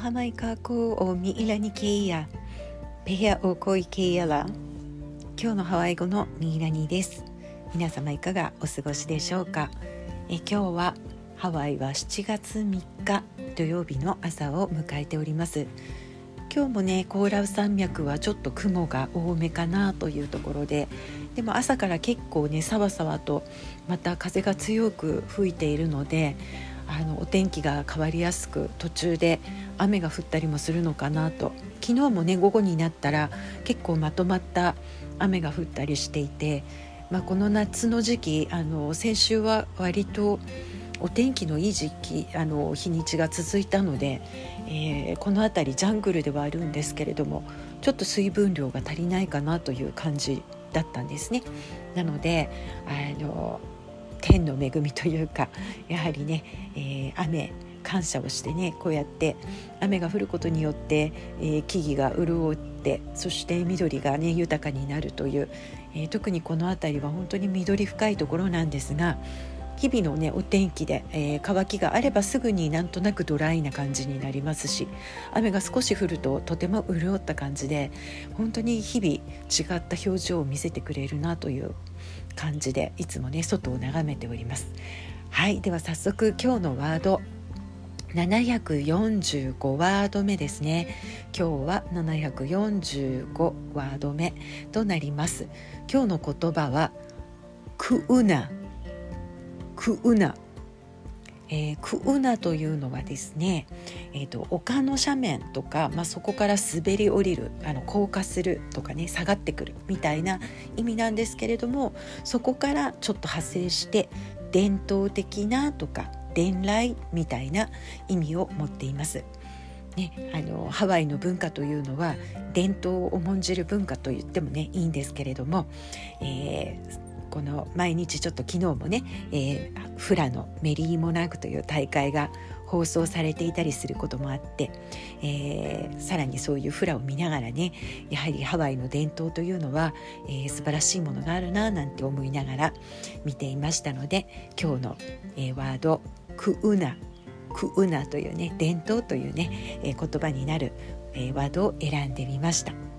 ハマイカコをミイラニケイヤペヘアオコイケイヤラ今日のハワイ語のミイラニです。皆様いかがお過ごしでしょうか？え今日はハワイは7月3日土曜日の朝を迎えております。今日もねコーラウ山脈はちょっと雲が多めかなというところででも朝から結構ねさわさわとまた風が強く吹いているのであのお天気が変わりやすく途中で雨が降ったりもするのかなと昨日もね午後になったら結構まとまった雨が降ったりしていて、まあ、この夏の時期あの先週は割とお天気のいい時期あの日にちが続いたので、えー、この辺りジャングルではあるんですけれどもちょっと水分量が足りないかなという感じだったんですね。なのであの天の恵みというかやはりね、えー、雨感謝をしてねこうやって雨が降ることによって、えー、木々が潤ってそして緑がね豊かになるという、えー、特にこの辺りは本当に緑深いところなんですが日々のねお天気で、えー、乾きがあればすぐになんとなくドライな感じになりますし雨が少し降るととても潤った感じで本当に日々違った表情を見せてくれるなという感じでいつもね外を眺めております。はいでは早速今日のワード。745ワード目ですね。今日は745ワード目となります。今日の言葉はクウナクウナえー、クウナというのはですね、えーと、丘の斜面とか、まあ、そこから滑り降りるあの降下するとかね下がってくるみたいな意味なんですけれどもそこからちょっと派生して伝統的なとか伝来みたいな意味を持っています。ね、あのハワイの文化というのは伝統を重んじる文化と言ってもねいいんですけれども、えーこの毎日ちょっと昨日もね、えー、フラのメリーモナークという大会が放送されていたりすることもあって、えー、さらにそういうフラを見ながらねやはりハワイの伝統というのは、えー、素晴らしいものがあるななんて思いながら見ていましたので今日の、えー、ワード「クウナ」「クウナ」というね伝統というね、えー、言葉になる、えー、ワードを選んでみました。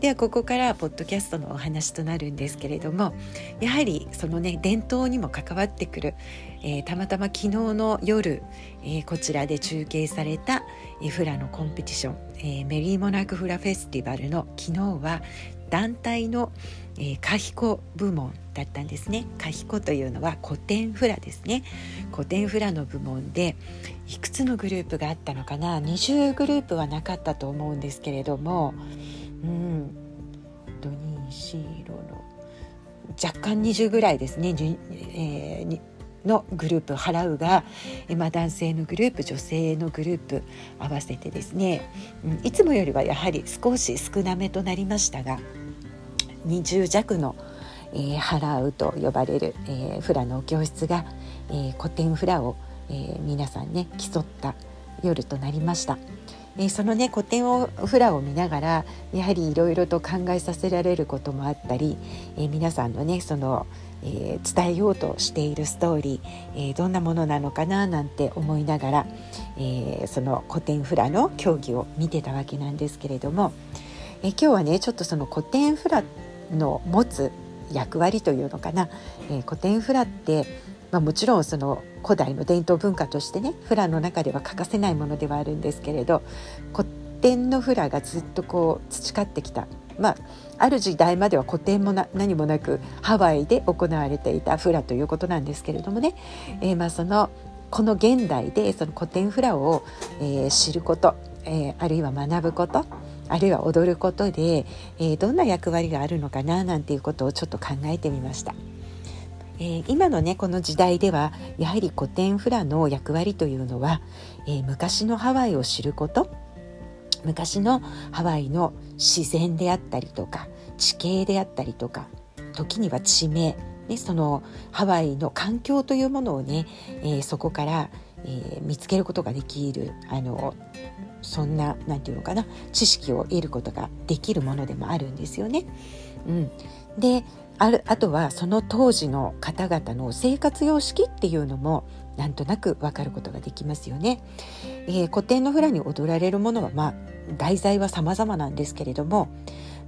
ではここからポッドキャストのお話となるんですけれどもやはりそのね伝統にも関わってくる、えー、たまたま昨日の夜、えー、こちらで中継された、え、フラのコンペティション、えー、メリーモナークフラフェスティバルの昨日は団体の、えー、カヒコ部門だったんですね。カヒコというのは古典フラですね。古典フラの部門でいくつのグループがあったのかな？20グループはなかったと思うんですけれどもうん。ドニーシーロの若干20ぐらいですね、えー、のグループ払うが、まあ、男性のグループ女性のグループ合わせてですね、うん、いつもよりはやはり少し少なめとなりましたが20弱の、えー、払うと呼ばれる、えー、フラの教室が、えー、古典フラを、えー、皆さんね競った夜となりました。えそのね古典をフラを見ながらやはりいろいろと考えさせられることもあったり、え皆さんのねその、えー、伝えようとしているストーリー、えー、どんなものなのかななんて思いながら、えー、その古典フラの競技を見てたわけなんですけれども、え今日はねちょっとその古典フラの持つ役割というのかな、え古典フラってまあ、もちろんその古代の伝統文化としてねフラの中では欠かせないものではあるんですけれど古典のフラがずっとこう培ってきた、まあ、ある時代までは古典も何もなくハワイで行われていたフラということなんですけれどもね、えー、まあそのこの現代でその古典フラを、えー、知ること、えー、あるいは学ぶことあるいは踊ることで、えー、どんな役割があるのかななんていうことをちょっと考えてみました。えー、今のねこの時代ではやはり古典フラの役割というのは、えー、昔のハワイを知ること昔のハワイの自然であったりとか地形であったりとか時には地名、ね、そのハワイの環境というものをね、えー、そこから、え、見つけることができるあのそんな何て言うのかな知識を得ることができるものでもあるんですよね。うん、であるあとはその当時の方々の生活様式っていうのもなんとなく分かることができますよね。えー、古典のフラに踊られるものはまあ題材は様々なんですけれども、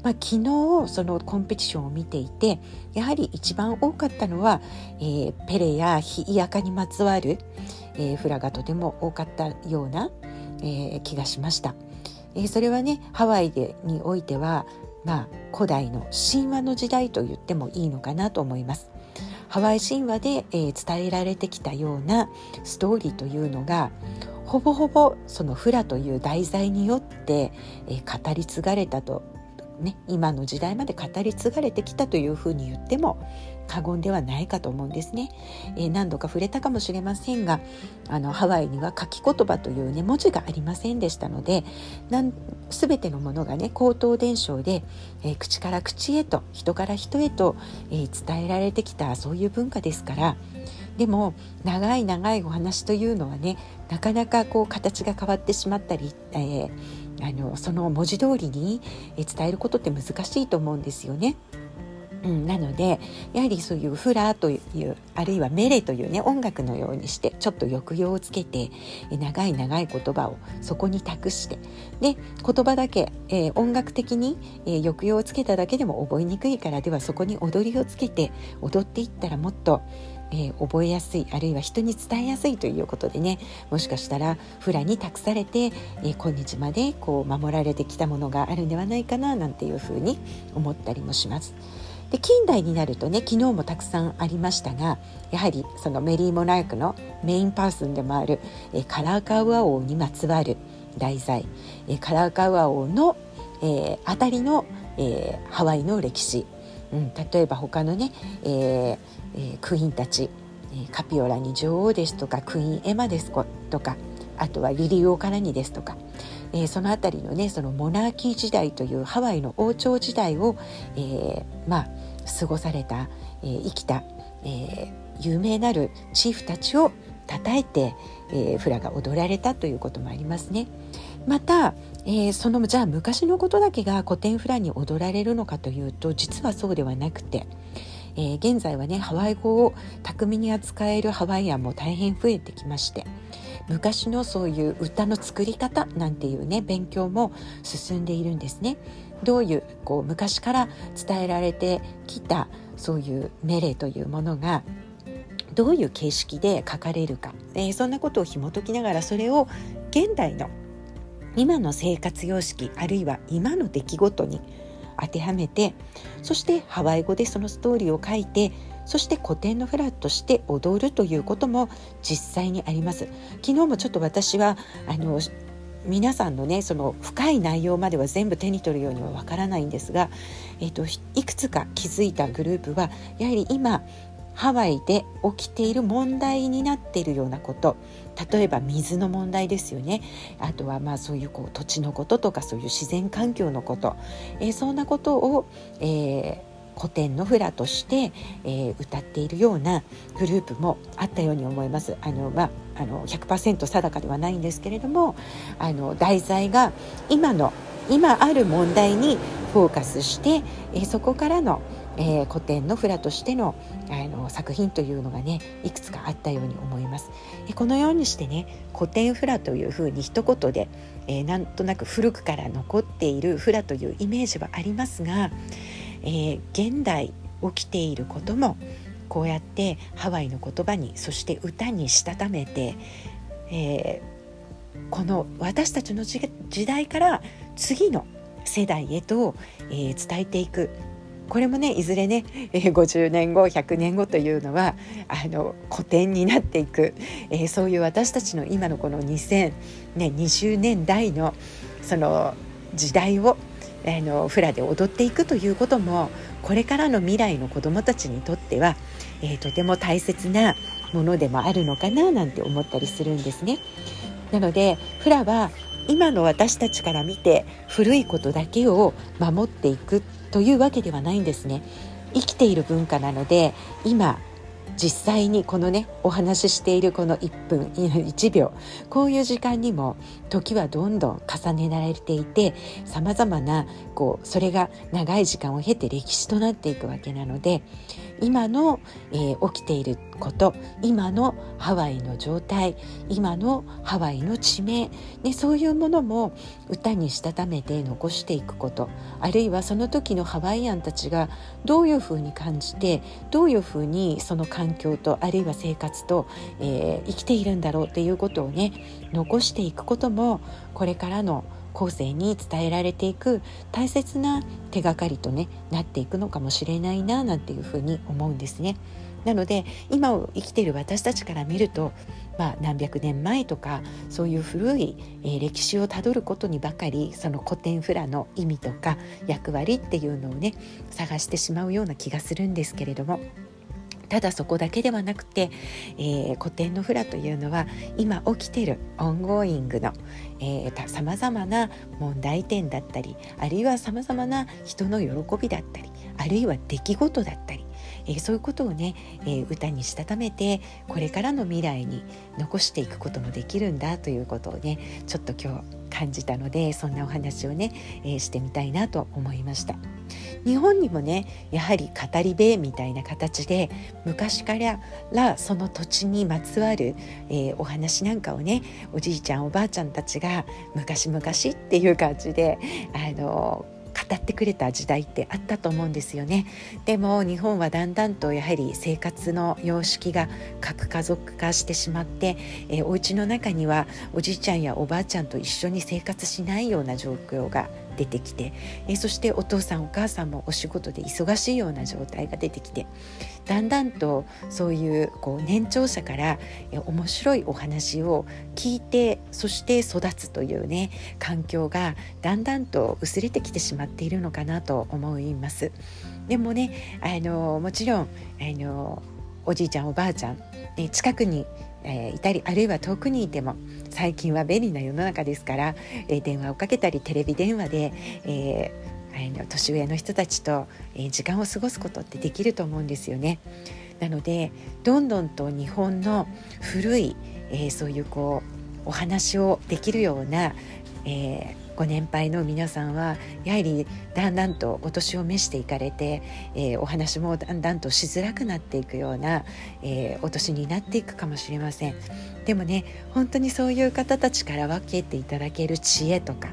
まあ、昨日そのコンペティションを見ていてやはり一番多かったのは、えー、ペレやヒイヤカにまつわる、えー、フラがとても多かったような、えー、気がしました。えー、それはねハワイでにおいては、まあ、古代の神話の時代と言ってもいいのかなと思います。ハワイ神話で、えー、伝えられてきたようなストーリーというのがほぼほぼそのフラという題材によって、えー、語り継がれたとね、今の時代まで語り継がれてきたというふうに言っても過言ではないかと思うんですね、えー、何度か触れたかもしれませんがあのハワイには書き言葉というね文字がありませんでしたのでなん全てのものがね口頭伝承で、えー、口から口へと人から人へと、えー、伝えられてきたそういう文化ですからでも長い長いお話というのはねなかなかこう形が変わってしまったり、えー、あのその文字通りに伝えることって難しいと思うんですよね。うん、なのでやはりそういうフラというあるいはメレというね音楽のようにしてちょっと抑揚をつけて長い長い言葉をそこに託してで言葉だけ、えー、音楽的に、えー、抑揚をつけただけでも覚えにくいからではそこに踊りをつけて踊っていったらもっとえー、覚えやすいあるいは人に伝えやすいということでねもしかしたらフラに託されて、えー、今日までこう守られてきたものがあるんではないかななんていうふうに思ったりもします。で近代になるとね昨日もたくさんありましたがやはりそのメリー・モナークのメインパーソンでもある、えー、カラーカウア王にまつわる題材、えー、カラーカウア王の、えー、あたりの、えー、ハワイの歴史例えば他のね、えーえー、クイーンたち、カピオラに女王ですとかクイーンエマですとかあとはリリオ・カラニですとか、えー、その辺りのねそのモナーキー時代というハワイの王朝時代を、えー、まあ過ごされた、えー、生きた、え、有名なるチーフたちを称えて、え、フラが踊られたということもありますね。また、えー、そのじゃあ昔のことだけが古典フラに踊られるのかというと実はそうではなくて、えー、現在はねハワイ語を巧みに扱えるハワイアンも大変増えてきまして昔のそういう歌の作り方なんていうね勉強も進んでいるんですね。どういうこう昔から伝えられてきたそういう命令というものがどういう形式で書かれるか、えー、そんなことを紐解きながらそれを現代の今の生活様式あるいは今の出来事に当てはめてそしてハワイ語でそのストーリーを書いてそして古典のフラットして踊るということも実際にあります。昨日もちょっと私はあの皆さんのねその深い内容までは全部手に取るようにはわからないんですが、えーと、いくつか気づいたグループはやはり今ハワイで起きている問題になっているようなこと。例えば水の問題ですよね。あとはまあそういうこう土地のこととかそういう自然環境のこと、えー、そんなことを、えー、古典のフラとして、えー、歌っているようなグループもあったように思います。あのまあ、あの100%定かではないんですけれどもあの題材が今の今ある問題にフォーカスして、えー、そこからのえー、古典のフラとしてのあの作品というのがねいくつかあったように思います。えこのようにしてね古典フラというふうに一言で、えー、なんとなく古くから残っているフラというイメージはありますが、えー、現代起きていることもこうやってハワイの言葉にそして歌にしたためて、えー、この私たちの時代から次の世代へと、えー、伝えていくこれもねいずれね、えー、50年後100年後というのはあの古典になっていく、えー、そういう私たちの今のこの2020年代のその時代をあのフラで踊っていくということもこれからの未来の子どもたちにとっては、えー、とても大切なものでもあるのかななんて思ったりするんですね。なのでフラは今の私たちから見て古いことだけを守っていくというわけではないんですね。生きている文化なので今実際にこのねお話ししているこの1分1秒こういう時間にも時はどんどん重ねられていてさまざまなこうそれが長い時間を経て歴史となっていくわけなので今の、えー、起きていること今のハワイの状態今のハワイの地名、ね、そういうものも歌にしたためて残していくことあるいはその時のハワイアンたちがどういうふうに感じてどういうふうにその環境とあるいは生活と、えー、生きているんだろうっていうことをね残していくこともこれからの後世に伝えられていく大切な手がかりとねなっていくのかもしれないななんていうふうに思うんですね。なので今を生きている私たちから見ると、まあ、何百年前とかそういう古い、えー、歴史をたどることにばかりその古典フラの意味とか役割っていうのをね探してしまうような気がするんですけれども。ただそこだけではなくて、えー、古典のフラというのは今起きてるオンゴーイングのさまざまな問題点だったりあるいはさまざまな人の喜びだったりあるいは出来事だったりえー、そういうことをね、えー、歌にしたためてこれからの未来に残していくこともできるんだということをねちょっと今日感じたのでそんなお話をね、えー、してみたいなと思いました。日本にもねやはり語り部みたいな形で昔からその土地にまつわる、えー、お話なんかをねおじいちゃんおばあちゃんたちが昔々っていう感じであの語ってくれた時代ってあったと思うんですよね。でも日本はだんだんとやはり生活の様式が核家族化してしまって、えー、お家の中にはおじいちゃんやおばあちゃんと一緒に生活しないような状況が出てきて、えそしてお父さんお母さんもお仕事で忙しいような状態が出てきてだんだんとそういうこう年長者からえ面白いお話を聞いてそして育つというね環境がだんだんと薄れてきてしまっているのかなと思います。でもねあのもちろんあのおじいちゃんおばあちゃん、ね、近くにえー、いたりあるいは遠くにいても最近は便利な世の中ですから、えー、電話をかけたりテレビ電話で、えー、年上の人たちと、え時間を過ごすことってできると思うんですよね。なのでどんどんと日本の古い、えそういうこうお話をできるような、えご年配の皆さんはやはりだんだんとお年を召していかれて、えー、お話もだんだんとしづらくなっていくような、えー、お年になっていくかもしれませんでもね本当にそういう方たちから分けていただける知恵とか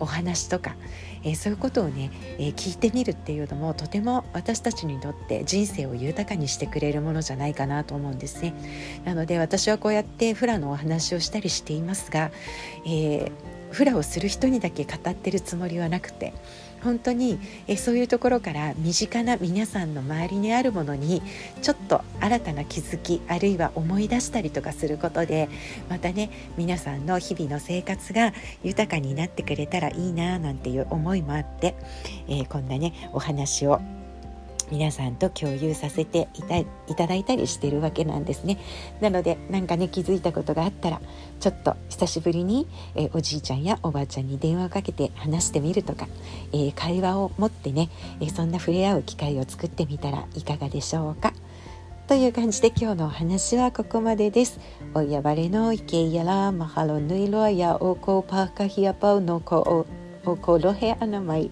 お話とか、えー、そういうことをね、えー、聞いてみるっていうのもとても私たちにとって人生を豊かにしてくれるものじゃないかなと思うんですね。なので私はこうやってフラのお話をしたりしていますが、えー、フラをする人にだけ語ってるつもりはなくて本当にえそういうところから身近な皆さんの周りにあるものにちょっと新たな気づきあるいは思い出したりとかすることでまたね皆さんの日々の生活が豊かになってくれたらいいななんていう思いもあって、えー、こんなねお話を皆さんと共有させていたいただいたりしてるわけなんですねなので何かね気づいたことがあったらちょっと久しぶりに、えー、おじいちゃんやおばあちゃんに電話をかけて話してみるとか、えー、会話を持ってね、えー、そんな触れ合う機会を作ってみたらいかがでしょうかという感じで今日のお話はここまでです。おやばれのいけやらまはろぬいろやおこパーカヒアパウのこおころへあなまい。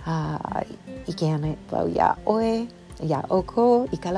はい。いけやねばうやおえ。やおこいか